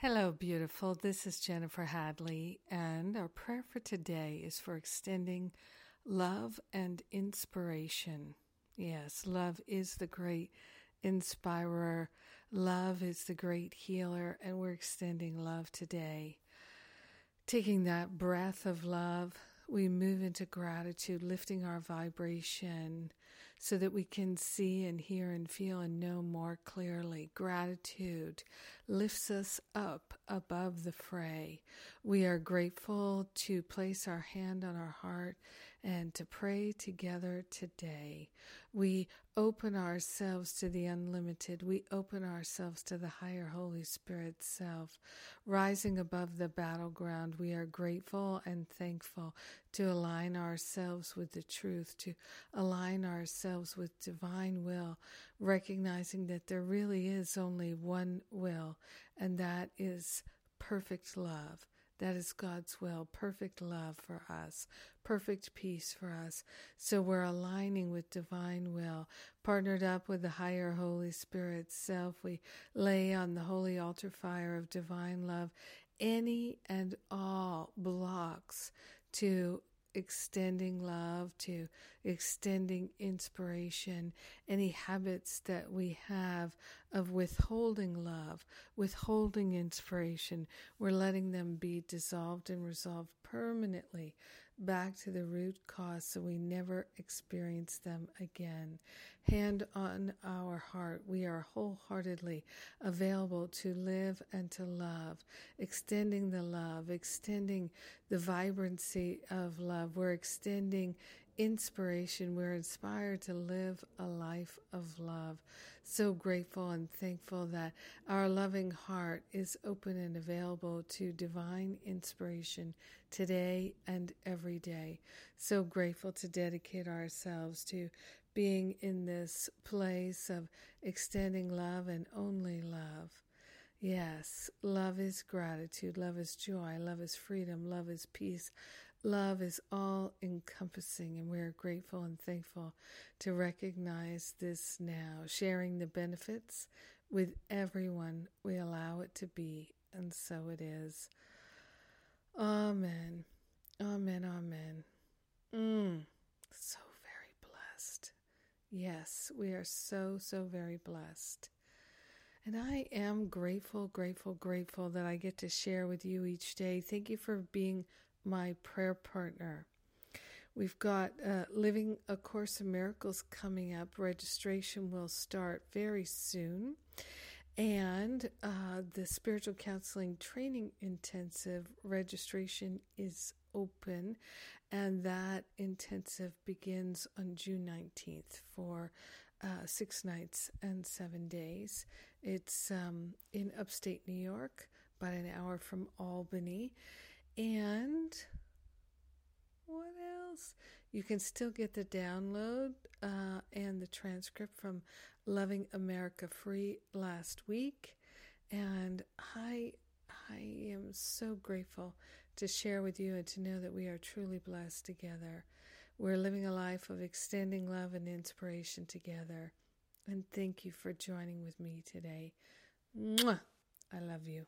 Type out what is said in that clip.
Hello, beautiful. This is Jennifer Hadley, and our prayer for today is for extending love and inspiration. Yes, love is the great inspirer, love is the great healer, and we're extending love today. Taking that breath of love, we move into gratitude, lifting our vibration so that we can see and hear and feel and know more clearly. Gratitude lifts us up above the fray. We are grateful to place our hand on our heart and to pray together today. We open ourselves to the unlimited. We open ourselves to the higher Holy Spirit self. Rising above the battleground, we are grateful and thankful to align ourselves with the truth, to align ourselves with divine will, recognizing that there really is only one will, and that is perfect love. That is God's will, perfect love for us, perfect peace for us. So we're aligning with divine will, partnered up with the higher Holy Spirit self. We lay on the holy altar fire of divine love any and all blocks to extending love, to extending inspiration, any habits that we have of withholding love, withholding inspiration, we're letting them be dissolved and resolved permanently back to the root cause so we never experience them again. Hand on our heart, we are wholeheartedly available to live and to love, extending the love, extending the vibrancy of love. We're extending inspiration. We're inspired to live a life of love. So grateful and thankful that our loving heart is open and available to divine inspiration today and every day. So grateful to dedicate ourselves to being in this place of extending love and only love. Yes, love is gratitude, love is joy, love is freedom, love is peace, Love is all encompassing, and we are grateful and thankful to recognize this now, sharing the benefits with everyone we allow it to be, and so it is. Amen. Amen. Amen. Mm, so very blessed. Yes, we are so, so very blessed. And I am grateful, grateful, grateful that I get to share with you each day. Thank you for being my prayer partner. We've got uh, Living A Course of Miracles coming up. Registration will start very soon. And uh, the Spiritual Counseling Training Intensive registration is open, and that intensive begins on June 19th for uh, six nights and seven days. It's um, in upstate New York, about an hour from Albany. And what else? You can still get the download uh, and the transcript from Loving America Free last week. And I, I am so grateful to share with you and to know that we are truly blessed together. We're living a life of extending love and inspiration together. And thank you for joining with me today. Mwah! I love you.